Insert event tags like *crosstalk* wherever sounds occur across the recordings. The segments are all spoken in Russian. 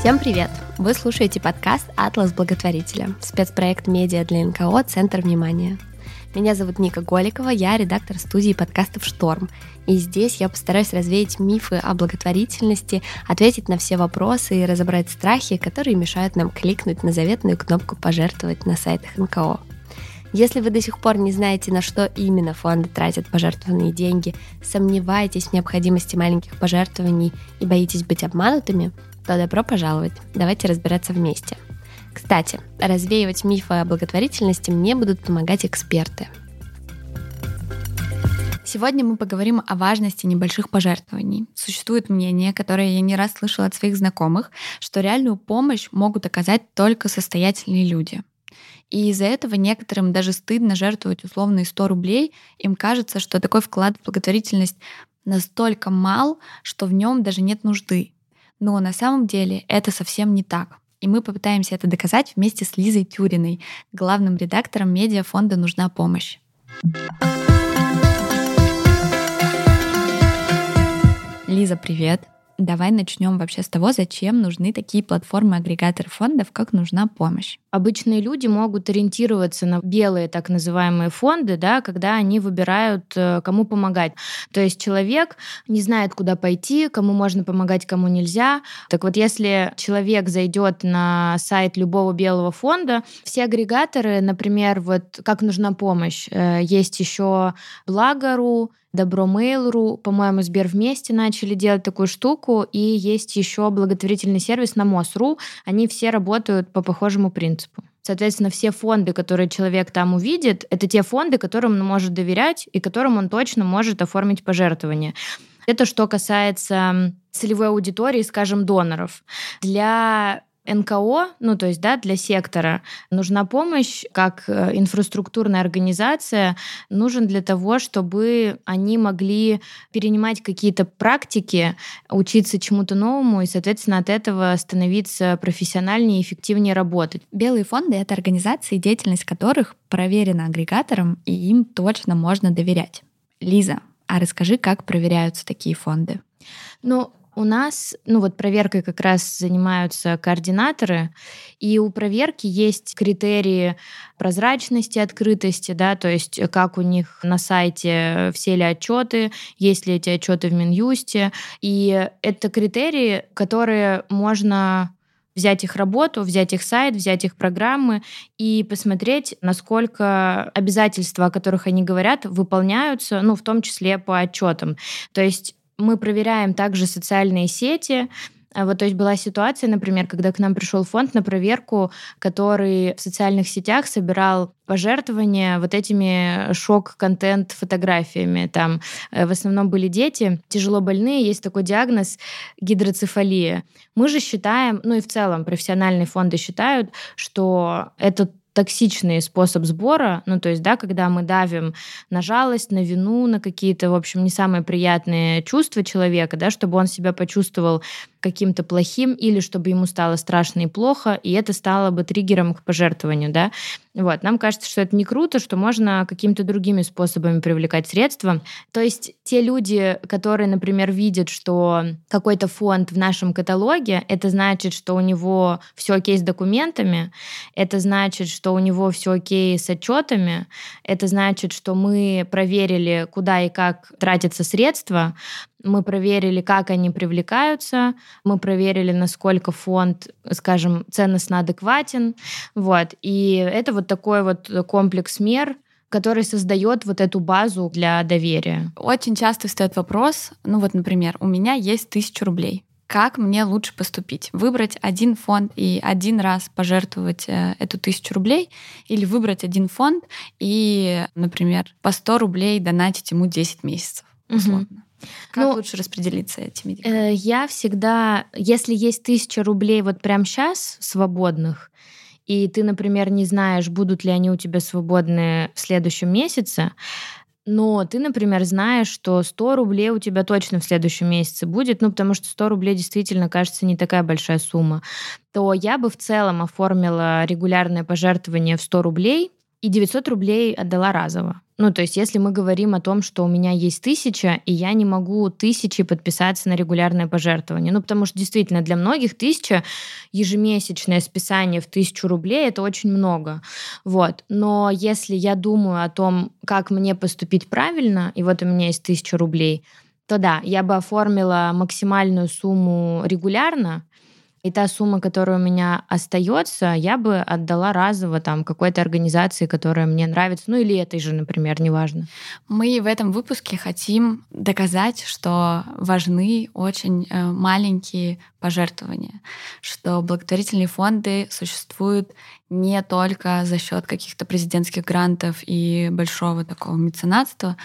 Всем привет! Вы слушаете подкаст «Атлас благотворителя» спецпроект медиа для НКО «Центр внимания». Меня зовут Ника Голикова, я редактор студии подкастов «Шторм». И здесь я постараюсь развеять мифы о благотворительности, ответить на все вопросы и разобрать страхи, которые мешают нам кликнуть на заветную кнопку «Пожертвовать» на сайтах НКО. Если вы до сих пор не знаете, на что именно фонды тратят пожертвованные деньги, сомневаетесь в необходимости маленьких пожертвований и боитесь быть обманутыми – то добро пожаловать. Давайте разбираться вместе. Кстати, развеивать мифы о благотворительности мне будут помогать эксперты. Сегодня мы поговорим о важности небольших пожертвований. Существует мнение, которое я не раз слышала от своих знакомых, что реальную помощь могут оказать только состоятельные люди. И из-за этого некоторым даже стыдно жертвовать условные 100 рублей. Им кажется, что такой вклад в благотворительность настолько мал, что в нем даже нет нужды. Но на самом деле это совсем не так. И мы попытаемся это доказать вместе с Лизой Тюриной, главным редактором медиафонда «Нужна помощь». Лиза, привет! Давай начнем вообще с того, зачем нужны такие платформы-агрегаторы фондов, как нужна помощь. Обычные люди могут ориентироваться на белые так называемые фонды, да, когда они выбирают, э, кому помогать. То есть человек не знает, куда пойти, кому можно помогать, кому нельзя. Так вот, если человек зайдет на сайт любого белого фонда, все агрегаторы, например, вот как нужна помощь, э, есть еще Благо.ру, Добромейл.ру, по-моему, Сбер вместе начали делать такую штуку, и есть еще благотворительный сервис на МОС.ру. Они все работают по похожему принципу. Соответственно, все фонды, которые человек там увидит, это те фонды, которым он может доверять и которым он точно может оформить пожертвование. Это что касается целевой аудитории, скажем, доноров. Для НКО, ну то есть да, для сектора нужна помощь как э, инфраструктурная организация, нужен для того, чтобы они могли перенимать какие-то практики, учиться чему-то новому и, соответственно, от этого становиться профессиональнее и эффективнее работать. Белые фонды — это организации, деятельность которых проверена агрегатором, и им точно можно доверять. Лиза, а расскажи, как проверяются такие фонды? Ну, у нас, ну вот проверкой как раз занимаются координаторы, и у проверки есть критерии прозрачности, открытости, да, то есть как у них на сайте все ли отчеты, есть ли эти отчеты в Минюсте, и это критерии, которые можно взять их работу, взять их сайт, взять их программы и посмотреть, насколько обязательства, о которых они говорят, выполняются, ну, в том числе по отчетам. То есть мы проверяем также социальные сети, а вот, то есть была ситуация, например, когда к нам пришел фонд на проверку, который в социальных сетях собирал пожертвования вот этими шок-контент фотографиями. Там э, в основном были дети, тяжело больные, есть такой диагноз гидроцефалия. Мы же считаем, ну и в целом профессиональные фонды считают, что этот токсичный способ сбора, ну то есть, да, когда мы давим на жалость, на вину, на какие-то, в общем, не самые приятные чувства человека, да, чтобы он себя почувствовал каким-то плохим или чтобы ему стало страшно и плохо, и это стало бы триггером к пожертвованию, да. Вот. Нам кажется, что это не круто, что можно какими-то другими способами привлекать средства. То есть те люди, которые, например, видят, что какой-то фонд в нашем каталоге, это значит, что у него все окей с документами, это значит, что у него все окей с отчетами, это значит, что мы проверили, куда и как тратятся средства, мы проверили, как они привлекаются, мы проверили, насколько фонд, скажем, ценностно адекватен. Вот. И это вот такой вот комплекс мер, который создает вот эту базу для доверия. Очень часто встает вопрос, ну вот, например, у меня есть тысяча рублей. Как мне лучше поступить? Выбрать один фонд и один раз пожертвовать э, эту тысячу рублей или выбрать один фонд и, например, по 100 рублей донатить ему 10 месяцев, условно. Угу. Как ну, лучше распределиться этими деньгами? Э, я всегда, если есть тысяча рублей вот прямо сейчас свободных, и ты, например, не знаешь, будут ли они у тебя свободны в следующем месяце, но ты, например, знаешь, что 100 рублей у тебя точно в следующем месяце будет, ну, потому что 100 рублей действительно кажется не такая большая сумма, то я бы в целом оформила регулярное пожертвование в 100 рублей и 900 рублей отдала разово. Ну, то есть, если мы говорим о том, что у меня есть тысяча, и я не могу тысячи подписаться на регулярное пожертвование. Ну, потому что действительно для многих тысяча ежемесячное списание в тысячу рублей это очень много. Вот. Но если я думаю о том, как мне поступить правильно, и вот у меня есть тысяча рублей, то да, я бы оформила максимальную сумму регулярно, и та сумма, которая у меня остается, я бы отдала разово там какой-то организации, которая мне нравится, ну или этой же, например, неважно. Мы в этом выпуске хотим доказать, что важны очень э, маленькие пожертвования, что благотворительные фонды существуют не только за счет каких-то президентских грантов и большого такого меценатства,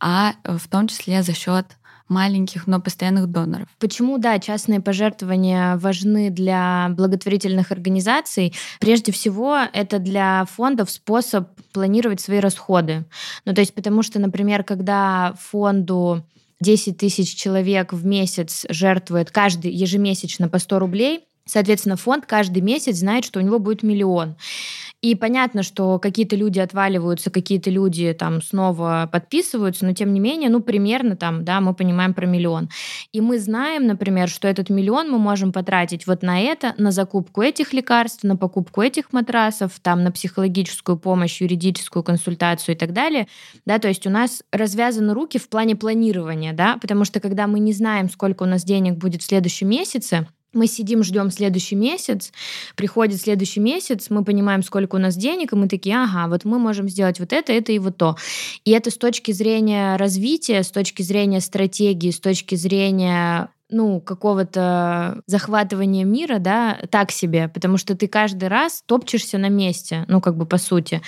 а в том числе за счет маленьких, но постоянных доноров. Почему, да, частные пожертвования важны для благотворительных организаций? Прежде всего, это для фондов способ планировать свои расходы. Ну, то есть потому что, например, когда фонду 10 тысяч человек в месяц жертвует каждый ежемесячно по 100 рублей, Соответственно, фонд каждый месяц знает, что у него будет миллион. И понятно, что какие-то люди отваливаются, какие-то люди там снова подписываются, но тем не менее, ну, примерно там, да, мы понимаем про миллион. И мы знаем, например, что этот миллион мы можем потратить вот на это, на закупку этих лекарств, на покупку этих матрасов, там, на психологическую помощь, юридическую консультацию и так далее, да, то есть у нас развязаны руки в плане планирования, да, потому что когда мы не знаем, сколько у нас денег будет в следующем месяце, мы сидим, ждем следующий месяц, приходит следующий месяц, мы понимаем, сколько у нас денег, и мы такие, ага, вот мы можем сделать вот это, это и вот то. И это с точки зрения развития, с точки зрения стратегии, с точки зрения ну, какого-то захватывания мира, да, так себе, потому что ты каждый раз топчешься на месте, ну, как бы по сути.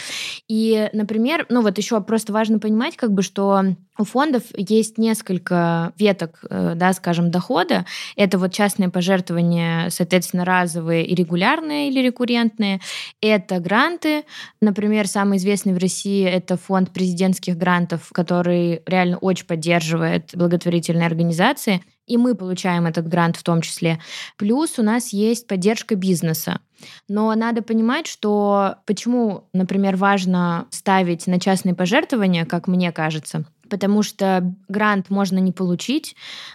И, например, ну, вот еще просто важно понимать, как бы, что у фондов есть несколько веток, э, да, скажем, дохода. Это вот частные пожертвования, соответственно, разовые и регулярные или рекуррентные. Это гранты. Например, самый известный в России это фонд президентских грантов, который реально очень поддерживает благотворительные организации и мы получаем этот грант в том числе. Плюс у нас есть поддержка бизнеса. Но надо понимать, что почему, например, важно ставить на частные пожертвования, как мне кажется, потому что грант можно не получить,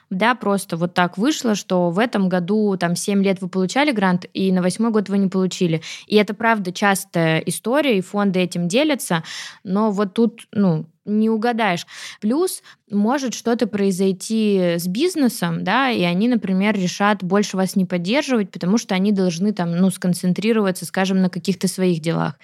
да, просто вот так вышло, что в этом году там 7 лет вы получали грант, и на восьмой год вы не получили. И это, правда, частая история, и фонды этим делятся, но вот тут, ну, не угадаешь. Плюс может что-то произойти с бизнесом, да, и они, например, решат больше вас не поддерживать, потому что они должны там, ну, сконцентрироваться, скажем, на каких-то своих делах.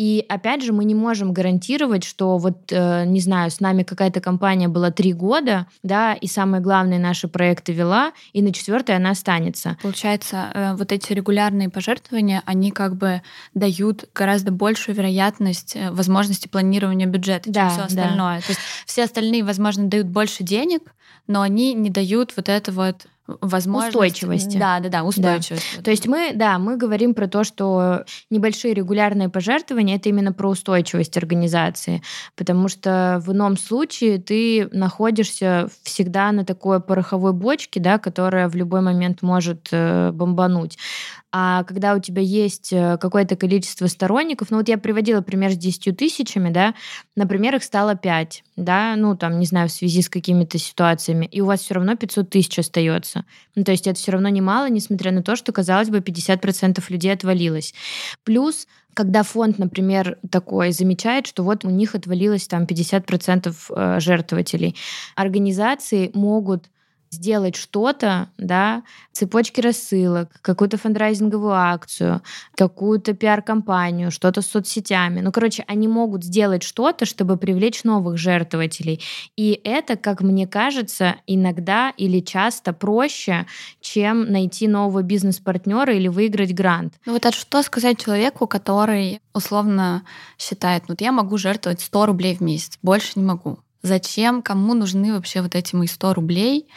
И опять же, мы не можем гарантировать, что вот, э, не знаю, с нами какая-то компания была три года, да, и самые главные наши проекты вела, и на четвертой она останется. Получается, э, вот эти регулярные пожертвования, они как бы дают гораздо большую вероятность э, возможности планирования бюджета, да, чем все остальное. Да. То есть все остальные, возможно, дают больше денег, но они не дают вот это вот возможность... Устойчивости. Да, да, да, устойчивость. Да. То есть мы, да, мы говорим про то, что небольшие регулярные пожертвования это именно про устойчивость организации, потому что в ином случае ты находишься всегда на такой пороховой бочке, да, которая в любой момент может э, бомбануть. А когда у тебя есть э, какое-то количество сторонников, ну вот я приводила пример с 10 тысячами, да, например, их стало 5, да, ну там, не знаю, в связи с какими-то ситуациями, и у вас все равно 500 тысяч остается. Ну, то есть это все равно немало, несмотря на то, что, казалось бы, 50% людей отвалилось. Плюс когда фонд, например, такой замечает, что вот у них отвалилось там 50% э, жертвователей, организации могут сделать что-то, да, цепочки рассылок, какую-то фандрайзинговую акцию, какую-то пиар-компанию, что-то с соцсетями. Ну, короче, они могут сделать что-то, чтобы привлечь новых жертвователей. И это, как мне кажется, иногда или часто проще, чем найти нового бизнес-партнера или выиграть грант. Ну вот а что сказать человеку, который условно считает, вот я могу жертвовать 100 рублей в месяц, больше не могу. Зачем, кому нужны вообще вот эти мои 100 рублей?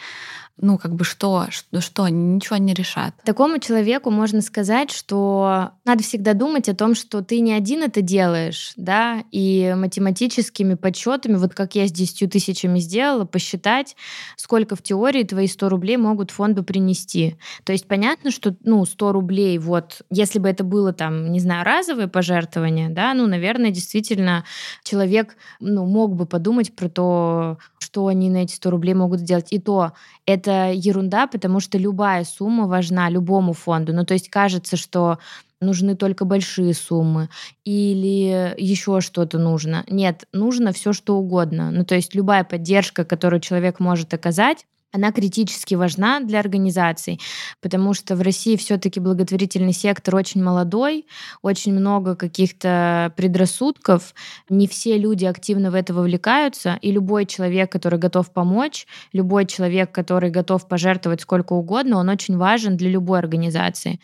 Ну, как бы что, что, что, ничего не решат. Такому человеку можно сказать, что надо всегда думать о том, что ты не один это делаешь, да, и математическими подсчетами, вот как я с 10 тысячами сделала, посчитать, сколько в теории твои 100 рублей могут фонду принести. То есть понятно, что, ну, 100 рублей, вот, если бы это было там, не знаю, разовое пожертвование, да, ну, наверное, действительно человек, ну, мог бы подумать про то, что они на эти 100 рублей могут сделать. И то это ерунда, потому что любая сумма важна любому фонду. Ну, то есть кажется, что нужны только большие суммы или еще что-то нужно. Нет, нужно все что угодно. Ну, то есть любая поддержка, которую человек может оказать, она критически важна для организаций, потому что в России все-таки благотворительный сектор очень молодой, очень много каких-то предрассудков, не все люди активно в это вовлекаются, и любой человек, который готов помочь, любой человек, который готов пожертвовать сколько угодно, он очень важен для любой организации.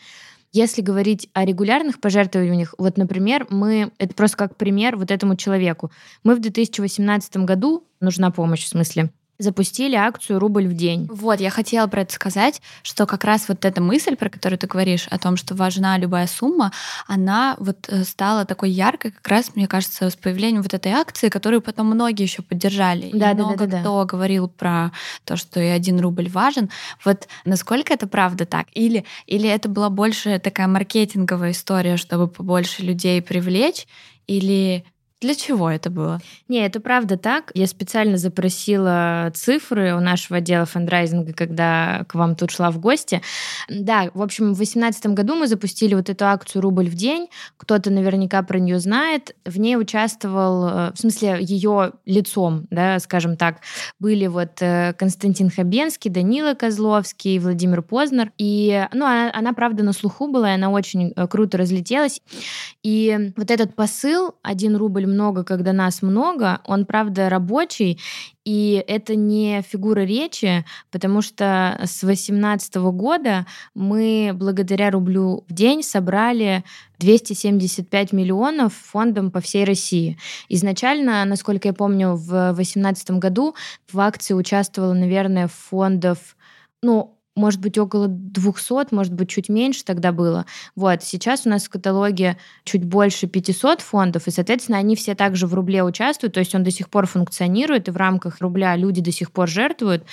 Если говорить о регулярных пожертвованиях, вот, например, мы, это просто как пример вот этому человеку. Мы в 2018 году, нужна помощь в смысле, запустили акцию «Рубль в день». Вот, я хотела про это сказать, что как раз вот эта мысль, про которую ты говоришь, о том, что важна любая сумма, она вот э, стала такой яркой как раз, мне кажется, с появлением вот этой акции, которую потом многие еще поддержали. Да, и да, много да, да, кто да. говорил про то, что и один рубль важен. Вот насколько это правда так? Или, или это была больше такая маркетинговая история, чтобы побольше людей привлечь? Или для чего это было? Не, это правда так. Я специально запросила цифры у нашего отдела фандрайзинга, когда к вам тут шла в гости. Да, в общем, в 2018 году мы запустили вот эту акцию «Рубль в день». Кто-то наверняка про нее знает. В ней участвовал, э, в смысле, ее лицом, да, скажем так, были вот э, Константин Хабенский, Данила Козловский, Владимир Познер. И, ну, она, она правда на слуху была, и она очень э, круто разлетелась. И вот этот посыл «один рубль много, когда нас много, он, правда, рабочий, и это не фигура речи, потому что с 2018 года мы благодаря рублю в день собрали 275 миллионов фондом по всей России. Изначально, насколько я помню, в 2018 году в акции участвовало, наверное, фондов, ну, может быть, около 200, может быть, чуть меньше тогда было. Вот, сейчас у нас в каталоге чуть больше 500 фондов, и, соответственно, они все также в рубле участвуют, то есть он до сих пор функционирует, и в рамках рубля люди до сих пор жертвуют,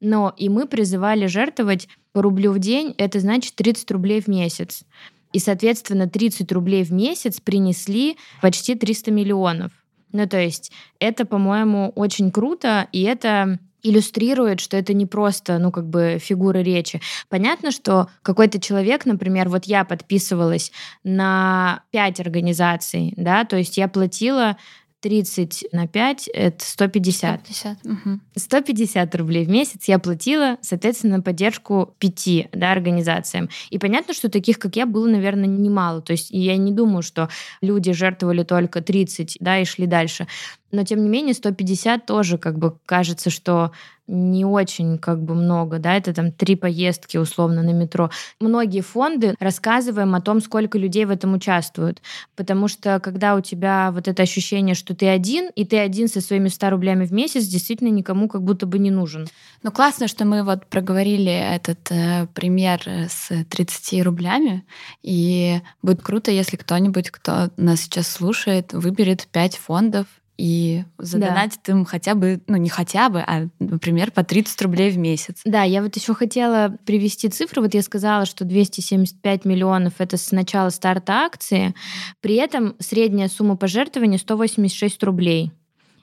но и мы призывали жертвовать по рублю в день, это значит 30 рублей в месяц. И, соответственно, 30 рублей в месяц принесли почти 300 миллионов. Ну, то есть это, по-моему, очень круто, и это иллюстрирует, что это не просто, ну, как бы фигура речи. Понятно, что какой-то человек, например, вот я подписывалась на пять организаций, да, то есть я платила 30 на 5 — это 150. 150, угу. 150 рублей в месяц я платила, соответственно, на поддержку пяти да, организациям. И понятно, что таких, как я, было, наверное, немало. То есть я не думаю, что люди жертвовали только 30 да, и шли дальше. Но, тем не менее, 150 тоже как бы кажется, что не очень как бы много, да, это там три поездки условно на метро. Многие фонды рассказываем о том, сколько людей в этом участвуют, потому что когда у тебя вот это ощущение, что ты один, и ты один со своими 100 рублями в месяц, действительно никому как будто бы не нужен. Ну классно, что мы вот проговорили этот э, пример с 30 рублями, и будет круто, если кто-нибудь, кто нас сейчас слушает, выберет 5 фондов и задонатить да. им хотя бы, ну не хотя бы, а, например, по 30 рублей в месяц. Да, я вот еще хотела привести цифры. Вот я сказала, что 275 миллионов это с начала старта акции. При этом средняя сумма пожертвования 186 рублей.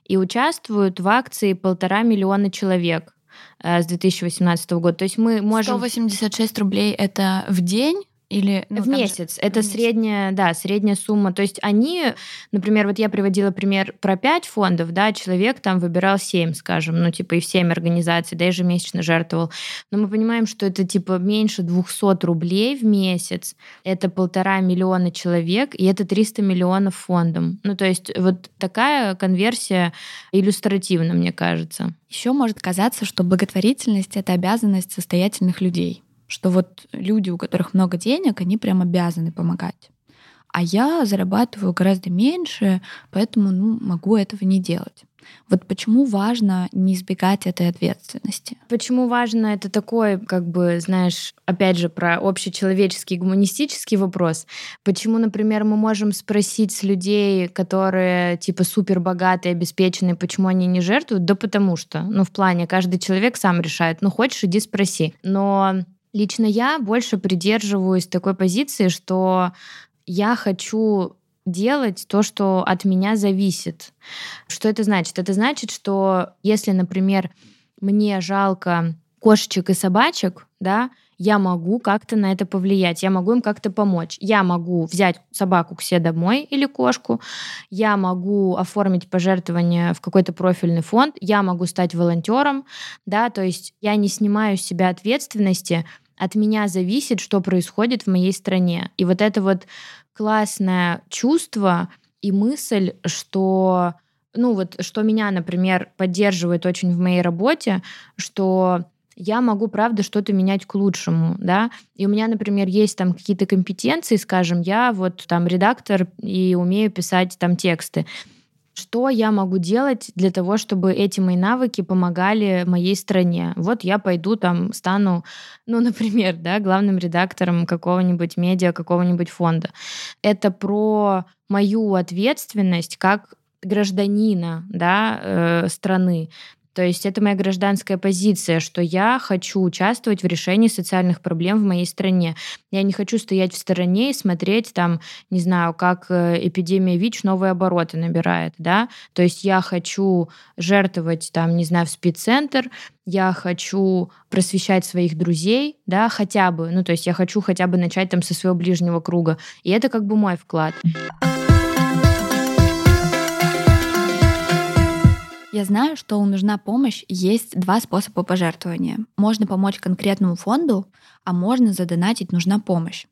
И участвуют в акции полтора миллиона человек э, с 2018 года. То есть мы можем... 186 рублей это в день? Или, ну, в месяц. Же... Это в средняя, да, средняя сумма. То есть они, например, вот я приводила пример про 5 фондов, да, человек там выбирал 7, скажем, ну, типа и в 7 организаций, да, ежемесячно жертвовал. Но мы понимаем, что это типа меньше 200 рублей в месяц. Это полтора миллиона человек, и это 300 миллионов фондом. Ну, то есть вот такая конверсия иллюстративна, мне кажется. Еще может казаться, что благотворительность — это обязанность состоятельных людей что вот люди, у которых много денег, они прям обязаны помогать. А я зарабатываю гораздо меньше, поэтому ну, могу этого не делать. Вот почему важно не избегать этой ответственности? Почему важно это такой, как бы, знаешь, опять же, про общечеловеческий гуманистический вопрос. Почему, например, мы можем спросить с людей, которые типа супер богатые, обеспеченные, почему они не жертвуют? Да потому что, ну, в плане, каждый человек сам решает. Ну, хочешь, иди спроси. Но лично я больше придерживаюсь такой позиции, что я хочу делать то, что от меня зависит. Что это значит? Это значит, что если, например, мне жалко кошечек и собачек, да, я могу как-то на это повлиять, я могу им как-то помочь. Я могу взять собаку к себе домой или кошку, я могу оформить пожертвование в какой-то профильный фонд, я могу стать волонтером, да, то есть я не снимаю с себя ответственности, от меня зависит, что происходит в моей стране. И вот это вот классное чувство и мысль, что ну вот, что меня, например, поддерживает очень в моей работе, что я могу, правда, что-то менять к лучшему, да. И у меня, например, есть там какие-то компетенции, скажем, я вот там редактор и умею писать там тексты. Что я могу делать для того, чтобы эти мои навыки помогали моей стране? Вот я пойду там, стану, ну, *laughs* например, да, главным редактором какого-нибудь медиа, какого-нибудь фонда. Это про мою ответственность как гражданина да, э, страны. То есть это моя гражданская позиция, что я хочу участвовать в решении социальных проблем в моей стране. Я не хочу стоять в стороне и смотреть там, не знаю, как э, эпидемия ВИЧ новые обороты набирает, да. То есть я хочу жертвовать там, не знаю, в спеццентр, я хочу просвещать своих друзей, да, хотя бы, ну то есть я хочу хотя бы начать там со своего ближнего круга. И это как бы мой вклад. Я знаю, что у «Нужна помощь» есть два способа пожертвования. Можно помочь конкретному фонду, а можно задонатить «Нужна помощь».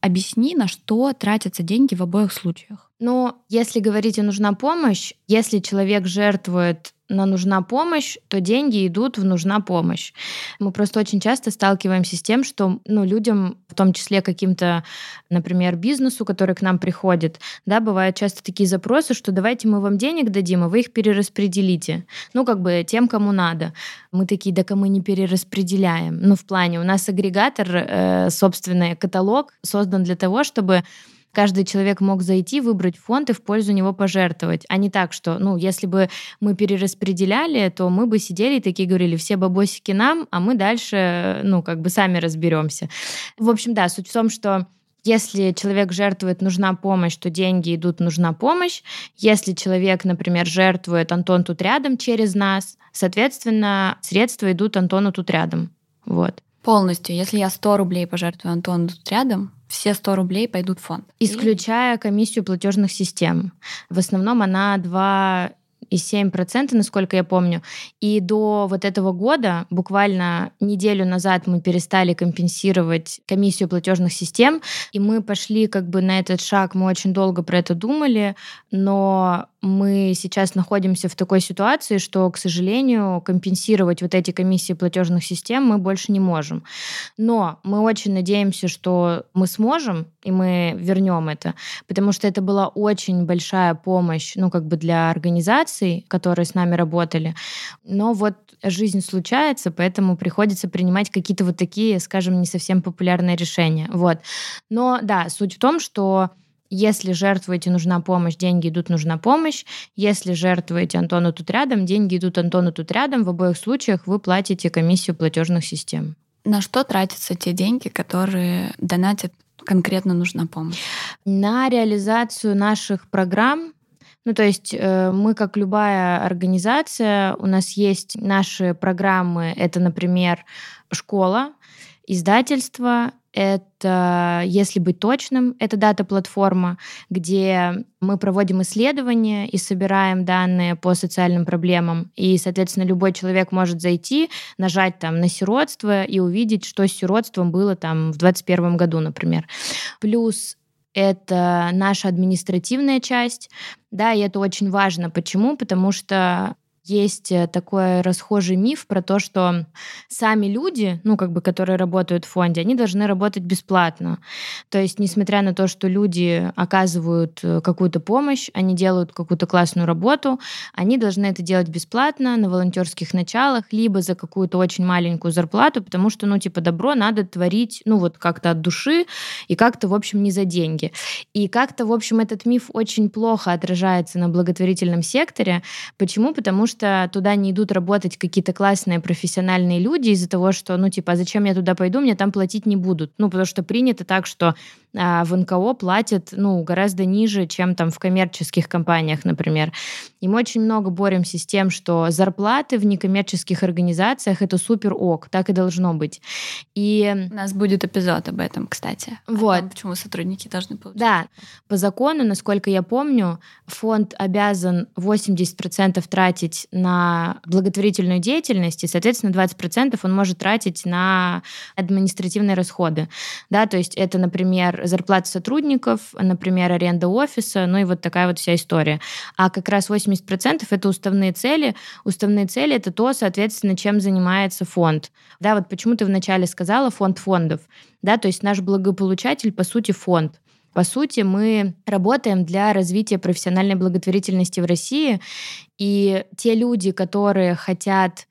Объясни, на что тратятся деньги в обоих случаях. Ну, если говорить о нужна помощь, если человек жертвует на нужна помощь, то деньги идут в нужна помощь. Мы просто очень часто сталкиваемся с тем, что ну, людям, в том числе каким-то, например, бизнесу, который к нам приходит, да, бывают часто такие запросы, что давайте мы вам денег дадим, а вы их перераспределите. Ну, как бы тем, кому надо. Мы такие, да мы не перераспределяем. Ну, в плане, у нас агрегатор, э, собственный каталог создан для того, чтобы каждый человек мог зайти, выбрать фонд и в пользу него пожертвовать. А не так, что, ну, если бы мы перераспределяли, то мы бы сидели и такие говорили, все бабосики нам, а мы дальше, ну, как бы сами разберемся. В общем, да, суть в том, что если человек жертвует «нужна помощь», то деньги идут «нужна помощь». Если человек, например, жертвует «Антон тут рядом» через нас, соответственно, средства идут Антону тут рядом. Вот. Полностью. Если я 100 рублей пожертвую Антону тут рядом, все 100 рублей пойдут в фонд. Исключая комиссию платежных систем. В основном она 2 и 7%, насколько я помню. И до вот этого года, буквально неделю назад, мы перестали компенсировать комиссию платежных систем, и мы пошли как бы на этот шаг, мы очень долго про это думали, но мы сейчас находимся в такой ситуации, что, к сожалению, компенсировать вот эти комиссии платежных систем мы больше не можем. Но мы очень надеемся, что мы сможем, и мы вернем это, потому что это была очень большая помощь, ну, как бы для организаций, которые с нами работали. Но вот жизнь случается, поэтому приходится принимать какие-то вот такие, скажем, не совсем популярные решения. Вот. Но да, суть в том, что если жертвуете нужна помощь, деньги идут нужна помощь. Если жертвуете Антону тут рядом, деньги идут Антону тут рядом. В обоих случаях вы платите комиссию платежных систем. На что тратятся те деньги, которые донатят конкретно нужна помощь? На реализацию наших программ ну, то есть э, мы, как любая организация, у нас есть наши программы. Это, например, школа, издательство, это, если быть точным, это дата-платформа, где мы проводим исследования и собираем данные по социальным проблемам. И, соответственно, любой человек может зайти, нажать там на сиротство и увидеть, что с сиротством было там в 2021 году, например. Плюс это наша административная часть, да, и это очень важно. Почему? Потому что есть э, такой расхожий миф про то, что сами люди, ну, как бы, которые работают в фонде, они должны работать бесплатно. То есть, несмотря на то, что люди оказывают э, какую-то помощь, они делают какую-то классную работу, они должны это делать бесплатно, на волонтерских началах, либо за какую-то очень маленькую зарплату, потому что, ну, типа, добро надо творить, ну, вот как-то от души и как-то, в общем, не за деньги. И как-то, в общем, этот миф очень плохо отражается на благотворительном секторе. Почему? Потому что туда не идут работать какие-то классные профессиональные люди из-за того, что, ну, типа, а зачем я туда пойду, мне там платить не будут. Ну, потому что принято так, что в НКО платят ну, гораздо ниже, чем там в коммерческих компаниях, например. И мы очень много боремся с тем, что зарплаты в некоммерческих организациях это супер ок, так и должно быть. И... У нас будет эпизод об этом, кстати. Вот. Том, почему сотрудники должны получать. Да. По закону, насколько я помню, фонд обязан 80% тратить на благотворительную деятельность, и, соответственно, 20% он может тратить на административные расходы. Да, то есть это, например, зарплаты сотрудников, например, аренда офиса, ну и вот такая вот вся история. А как раз 80% это уставные цели. Уставные цели это то, соответственно, чем занимается фонд. Да, вот почему ты вначале сказала фонд фондов. Да, то есть наш благополучатель, по сути, фонд. По сути, мы работаем для развития профессиональной благотворительности в России, и те люди, которые хотят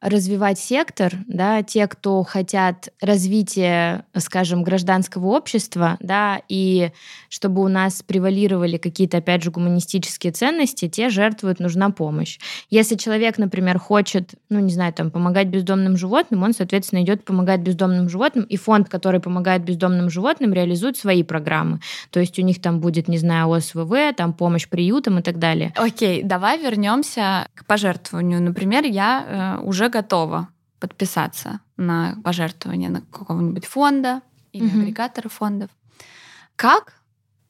развивать сектор, да, те, кто хотят развития, скажем, гражданского общества, да, и чтобы у нас превалировали какие-то, опять же, гуманистические ценности, те жертвуют, нужна помощь. Если человек, например, хочет, ну, не знаю, там, помогать бездомным животным, он, соответственно, идет помогать бездомным животным, и фонд, который помогает бездомным животным, реализует свои программы. То есть у них там будет, не знаю, ОСВВ, там помощь приютам и так далее. Окей, давай вернемся к пожертвованию. Например, я э, уже готова подписаться на пожертвование на какого-нибудь фонда или угу. агрегатора фондов. Как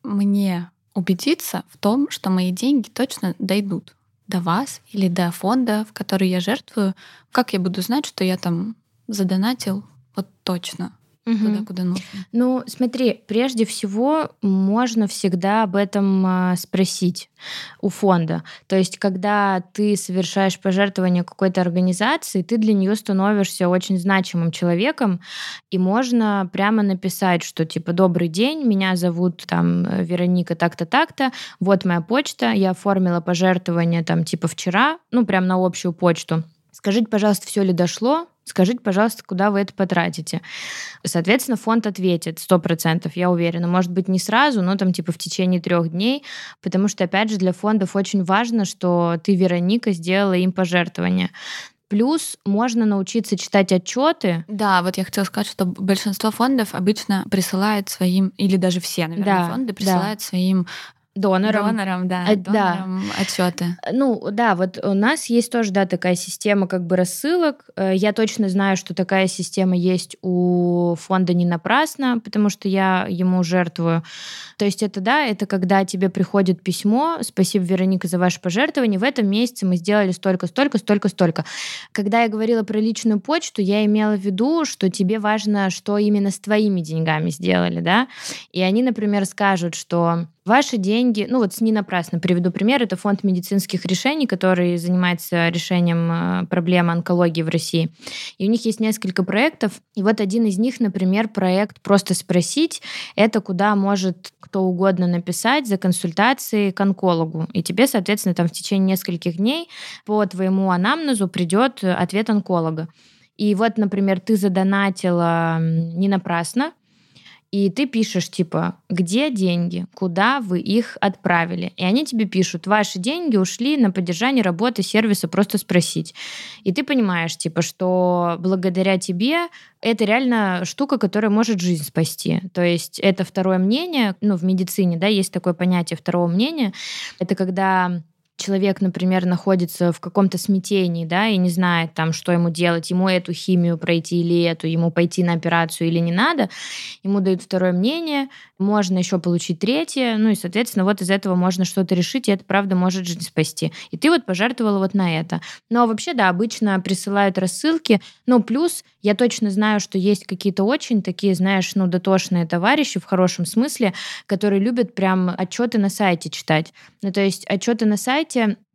мне убедиться в том, что мои деньги точно дойдут до вас или до фонда, в который я жертвую? Как я буду знать, что я там задонатил вот точно? Угу. туда, куда нужно? Ну, смотри, прежде всего можно всегда об этом а, спросить у фонда. То есть, когда ты совершаешь пожертвование какой-то организации, ты для нее становишься очень значимым человеком, и можно прямо написать, что типа «Добрый день, меня зовут там Вероника так-то, так-то, вот моя почта, я оформила пожертвование там типа вчера, ну прям на общую почту, Скажите, пожалуйста, все ли дошло? Скажите, пожалуйста, куда вы это потратите? Соответственно, фонд ответит 100%, я уверена. Может быть, не сразу, но там типа в течение трех дней, потому что, опять же, для фондов очень важно, что ты, Вероника, сделала им пожертвование. Плюс можно научиться читать отчеты. Да, вот я хотела сказать, что большинство фондов обычно присылают своим, или даже все, наверное, да, фонды присылают да. своим Донором. Донором, да. А, донором да. отчеты. Ну, да, вот у нас есть тоже, да, такая система как бы рассылок. Э, я точно знаю, что такая система есть у фонда не напрасно, потому что я ему жертвую. То есть это, да, это когда тебе приходит письмо, спасибо, Вероника, за ваше пожертвование, в этом месяце мы сделали столько, столько, столько, столько. Когда я говорила про личную почту, я имела в виду, что тебе важно, что именно с твоими деньгами сделали, да, и они, например, скажут, что Ваши деньги, ну вот не напрасно приведу пример, это фонд медицинских решений, который занимается решением э, проблемы онкологии в России. И у них есть несколько проектов, и вот один из них, например, проект «Просто спросить», это куда может кто угодно написать за консультацией к онкологу. И тебе, соответственно, там в течение нескольких дней по твоему анамнезу придет ответ онколога. И вот, например, ты задонатила не напрасно, и ты пишешь, типа, где деньги, куда вы их отправили. И они тебе пишут, ваши деньги ушли на поддержание работы сервиса «Просто спросить». И ты понимаешь, типа, что благодаря тебе это реально штука, которая может жизнь спасти. То есть это второе мнение, ну, в медицине, да, есть такое понятие второго мнения. Это когда человек, например, находится в каком-то смятении, да, и не знает там, что ему делать, ему эту химию пройти или эту, ему пойти на операцию или не надо, ему дают второе мнение, можно еще получить третье, ну и, соответственно, вот из этого можно что-то решить, и это, правда, может жизнь спасти. И ты вот пожертвовала вот на это. Но вообще, да, обычно присылают рассылки, ну, плюс я точно знаю, что есть какие-то очень такие, знаешь, ну, дотошные товарищи в хорошем смысле, которые любят прям отчеты на сайте читать. Ну, то есть отчеты на сайте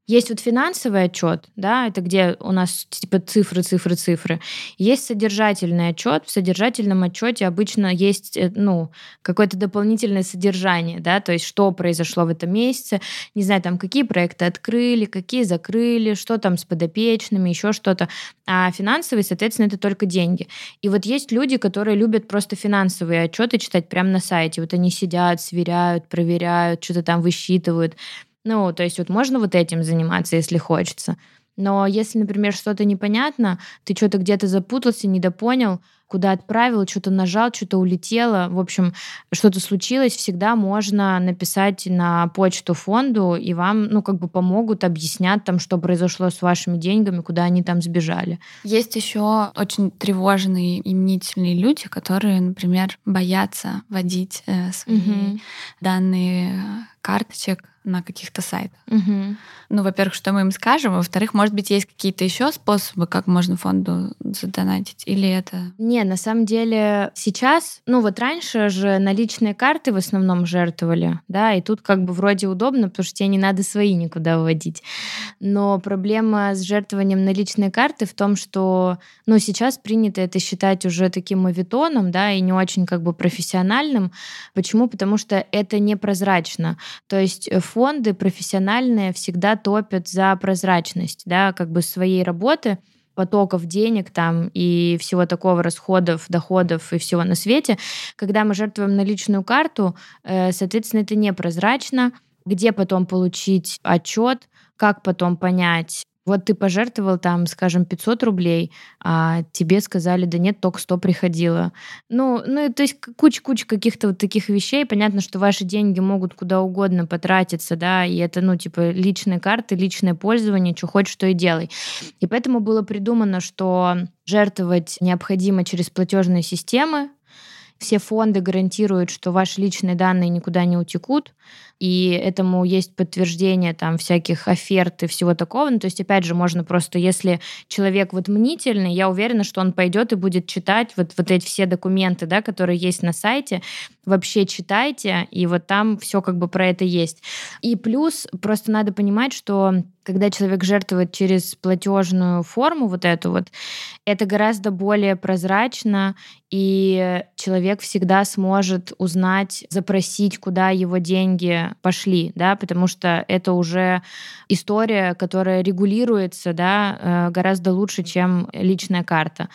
Есть вот финансовый отчет, да, это где у нас типа цифры, цифры, цифры. Есть содержательный отчет. В содержательном отчете обычно есть, э, ну, какое-то дополнительное содержание, да, то есть что произошло в этом месяце, не знаю, там какие проекты открыли, какие закрыли, что там с подопечными, еще что-то. А финансовый, соответственно, это только деньги. И вот есть люди, которые любят просто финансовые отчеты читать прямо на сайте. Вот они сидят, сверяют, проверяют, что-то там высчитывают. Ну, то есть вот можно вот этим заниматься, если хочется. Но если, например, что-то непонятно, ты что-то где-то запутался, недопонял, куда отправил, что-то нажал, что-то улетело, в общем, что-то случилось, всегда можно написать на почту фонду, и вам, ну, как бы помогут, объяснят там, что произошло с вашими деньгами, куда они там сбежали. Есть еще очень тревожные и мнительные люди, которые, например, боятся вводить э, свои угу. данные карточек на каких-то сайтах. Угу. Ну, во-первых, что мы им скажем, во-вторых, может быть, есть какие-то еще способы, как можно фонду задонатить, или это... Не, на самом деле сейчас, ну вот раньше же наличные карты в основном жертвовали, да, и тут как бы вроде удобно, потому что тебе не надо свои никуда вводить. Но проблема с жертвованием наличной карты в том, что, ну, сейчас принято это считать уже таким мавитоном, да, и не очень как бы профессиональным. Почему? Потому что это непрозрачно. То есть фонды профессиональные всегда топят за прозрачность, да, как бы своей работы, потоков денег там и всего такого расходов, доходов и всего на свете. Когда мы жертвуем наличную карту, э, соответственно, это непрозрачно. Где потом получить отчет, как потом понять, вот ты пожертвовал там, скажем, 500 рублей, а тебе сказали, да нет, только 100 приходило. Ну, ну то есть куча-куча каких-то вот таких вещей. Понятно, что ваши деньги могут куда угодно потратиться, да, и это, ну, типа личные карты, личное пользование, что хочешь, что и делай. И поэтому было придумано, что жертвовать необходимо через платежные системы, все фонды гарантируют, что ваши личные данные никуда не утекут, и этому есть подтверждение там всяких оферт и всего такого. Ну, то есть, опять же, можно просто, если человек вот мнительный, я уверена, что он пойдет и будет читать вот, вот эти все документы, да, которые есть на сайте, вообще читайте, и вот там все как бы про это есть. И плюс просто надо понимать, что когда человек жертвует через платежную форму вот эту вот, это гораздо более прозрачно, и человек всегда сможет узнать, запросить, куда его деньги пошли, да, потому что это уже история, которая регулируется, да, э, гораздо лучше, чем личная карта.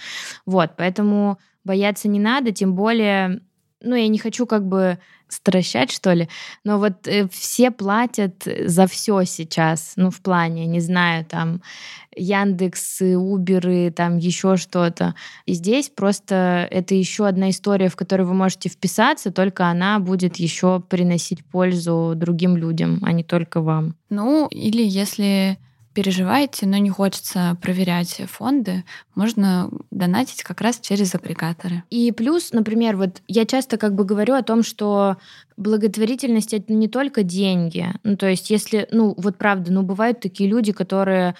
Вот, поэтому бояться не надо, тем более ну, я не хочу как бы стращать, что ли, но вот э, все платят за все сейчас, ну, в плане, не знаю, там, Яндекс, Уберы, там еще что-то. И здесь просто это еще одна история, в которую вы можете вписаться, только она будет еще приносить пользу другим людям, а не только вам. Ну, или если переживаете, но не хочется проверять фонды, можно донатить как раз через агрегаторы. И плюс, например, вот я часто как бы говорю о том, что благотворительность это не только деньги. Ну, то есть, если, ну, вот правда, ну, бывают такие люди, которые,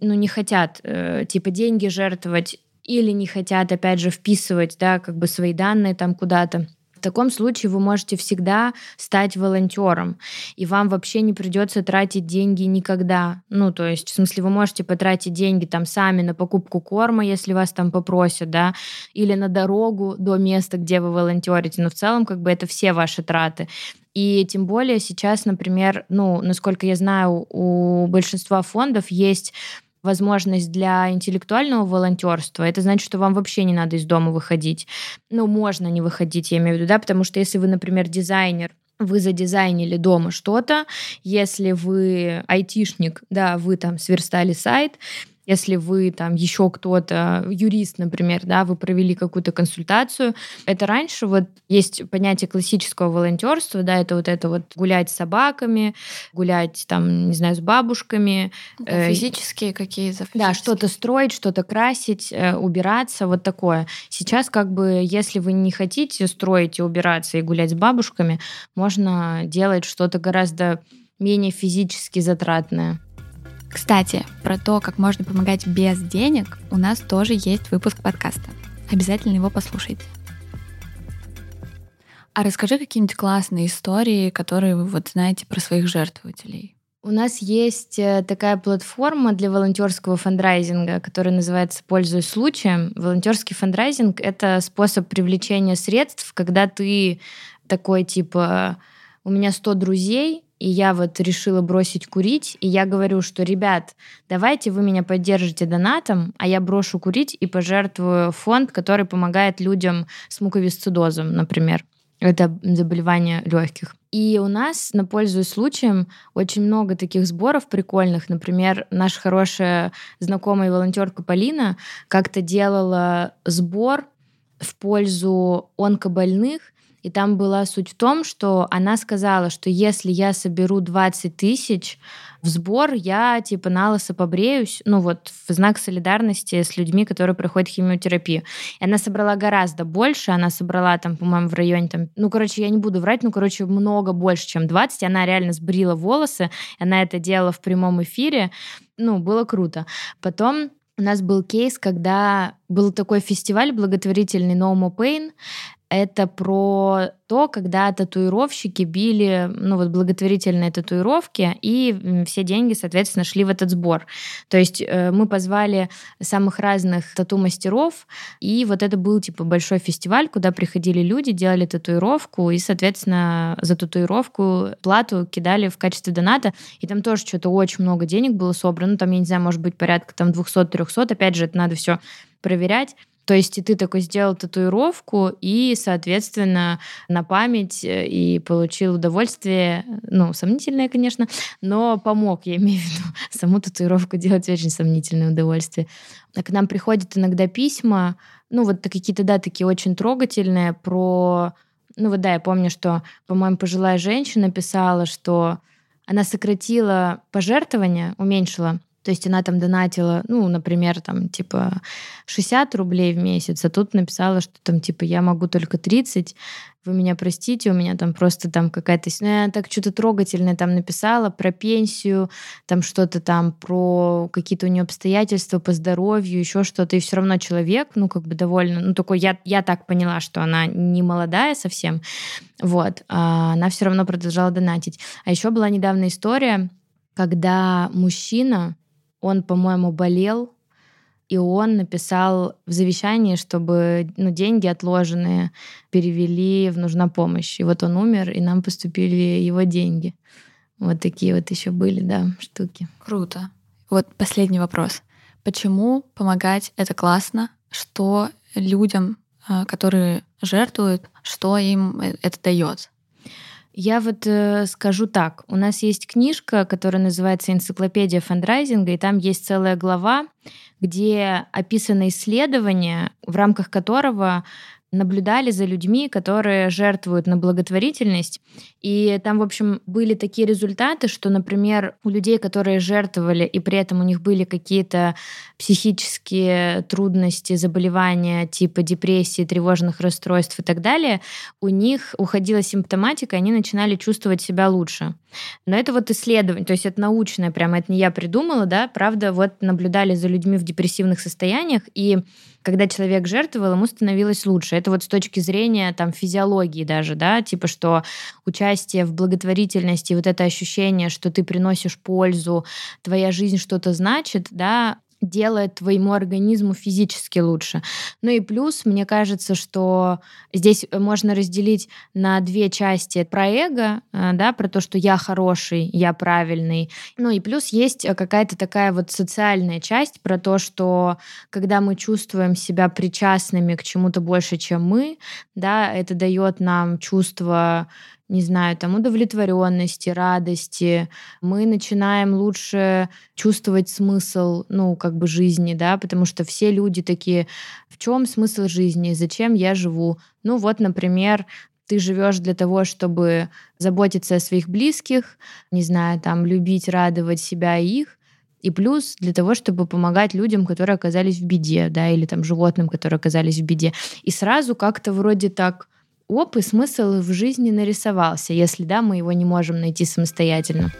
ну, не хотят, э, типа, деньги жертвовать или не хотят, опять же, вписывать, да, как бы свои данные там куда-то. В таком случае вы можете всегда стать волонтером, и вам вообще не придется тратить деньги никогда. Ну, то есть, в смысле, вы можете потратить деньги там сами на покупку корма, если вас там попросят, да, или на дорогу до места, где вы волонтерите. Но в целом, как бы это все ваши траты. И тем более сейчас, например, ну, насколько я знаю, у большинства фондов есть возможность для интеллектуального волонтерства, это значит, что вам вообще не надо из дома выходить. Ну, можно не выходить, я имею в виду, да, потому что если вы, например, дизайнер, вы задизайнили дома что-то, если вы айтишник, да, вы там сверстали сайт, если вы там еще кто-то, юрист, например, да, вы провели какую-то консультацию, это раньше вот есть понятие классического волонтерства, да, это вот это вот гулять с собаками, гулять там, не знаю, с бабушками. Да, э, физические какие-то. Да, что-то строить, что-то красить, э, убираться, вот такое. Сейчас как бы, если вы не хотите строить и убираться и гулять с бабушками, можно делать что-то гораздо менее физически затратное. Кстати, про то, как можно помогать без денег, у нас тоже есть выпуск подкаста. Обязательно его послушайте. А расскажи какие-нибудь классные истории, которые вы вот знаете про своих жертвователей. У нас есть э, такая платформа для волонтерского фандрайзинга, которая называется «Пользуясь случаем». Волонтерский фандрайзинг — это способ привлечения средств, когда ты такой типа «у меня 100 друзей, и я вот решила бросить курить, и я говорю, что, ребят, давайте вы меня поддержите донатом, а я брошу курить и пожертвую фонд, который помогает людям с муковисцидозом, например. Это заболевание легких. И у нас, на пользу случаем, очень много таких сборов прикольных. Например, наша хорошая знакомая волонтерка Полина как-то делала сбор в пользу онкобольных, и там была суть в том, что она сказала, что если я соберу 20 тысяч в сбор, я типа на лысо побреюсь, ну вот в знак солидарности с людьми, которые проходят химиотерапию. И она собрала гораздо больше, она собрала там, по-моему, в районе там, ну, короче, я не буду врать, ну, короче, много больше, чем 20. Она реально сбрила волосы, она это делала в прямом эфире, ну, было круто. Потом у нас был кейс, когда был такой фестиваль благотворительный No More Pain, это про то, когда татуировщики били, ну вот благотворительные татуировки, и все деньги, соответственно, шли в этот сбор. То есть э, мы позвали самых разных тату-мастеров, и вот это был типа большой фестиваль, куда приходили люди, делали татуировку, и, соответственно, за татуировку плату кидали в качестве доната, и там тоже что-то очень много денег было собрано, ну, там, я не знаю, может быть, порядка там 200-300, опять же, это надо все проверять. То есть и ты такой сделал татуировку и, соответственно, на память э, и получил удовольствие, ну, сомнительное, конечно, но помог, я имею в виду, *laughs* саму татуировку делать очень сомнительное удовольствие. К нам приходят иногда письма, ну, вот какие-то, да, такие очень трогательные про... Ну, вот да, я помню, что, по-моему, пожилая женщина писала, что она сократила пожертвования, уменьшила то есть она там донатила, ну, например, там, типа, 60 рублей в месяц, а тут написала, что там, типа, я могу только 30, вы меня простите, у меня там просто там какая-то... Ну, я так что-то трогательное там написала про пенсию, там что-то там про какие-то у нее обстоятельства по здоровью, еще что-то, и все равно человек, ну, как бы довольно... Ну, такой, я, я так поняла, что она не молодая совсем, вот, а она все равно продолжала донатить. А еще была недавно история, когда мужчина он, по-моему, болел, и он написал в завещании, чтобы ну, деньги отложенные перевели в «Нужна помощь». И вот он умер, и нам поступили его деньги. Вот такие вот еще были, да, штуки. Круто. Вот последний вопрос. Почему помогать это классно? Что людям, э, которые жертвуют, что им э, это дает? Я вот э, скажу так. У нас есть книжка, которая называется «Энциклопедия фандрайзинга», и там есть целая глава, где описано исследование, в рамках которого наблюдали за людьми, которые жертвуют на благотворительность. И там, в общем, были такие результаты, что, например, у людей, которые жертвовали, и при этом у них были какие-то психические трудности, заболевания типа депрессии, тревожных расстройств и так далее, у них уходила симптоматика, они начинали чувствовать себя лучше. Но это вот исследование, то есть это научное, прямо это не я придумала, да, правда, вот наблюдали за людьми в депрессивных состояниях, и когда человек жертвовал, ему становилось лучше. Это вот с точки зрения там физиологии даже, да, типа что участие в благотворительности, вот это ощущение, что ты приносишь пользу, твоя жизнь что-то значит, да, делает твоему организму физически лучше. Ну и плюс, мне кажется, что здесь можно разделить на две части про эго, э, да, про то, что я хороший, я правильный. Ну и плюс есть какая-то такая вот социальная часть про то, что когда мы чувствуем себя причастными к чему-то больше, чем мы, да, это дает нам чувство не знаю, там удовлетворенности, радости, мы начинаем лучше чувствовать смысл, ну, как бы жизни, да, потому что все люди такие, в чем смысл жизни, зачем я живу? Ну, вот, например, ты живешь для того, чтобы заботиться о своих близких, не знаю, там, любить, радовать себя и их, и плюс для того, чтобы помогать людям, которые оказались в беде, да, или там животным, которые оказались в беде. И сразу как-то вроде так оп, и смысл в жизни нарисовался, если да, мы его не можем найти самостоятельно.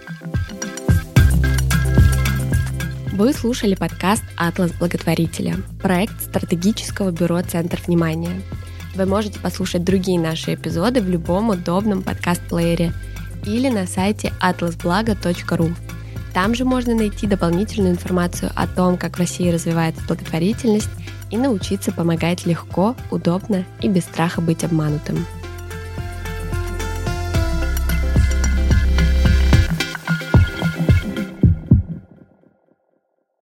Вы слушали подкаст «Атлас благотворителя», проект стратегического бюро «Центр внимания». Вы можете послушать другие наши эпизоды в любом удобном подкаст-плеере. или на сайте atlasblago.ru. Там же можно найти дополнительную информацию о том, как в России развивается благотворительность и научиться помогать легко, удобно и без страха быть обманутым.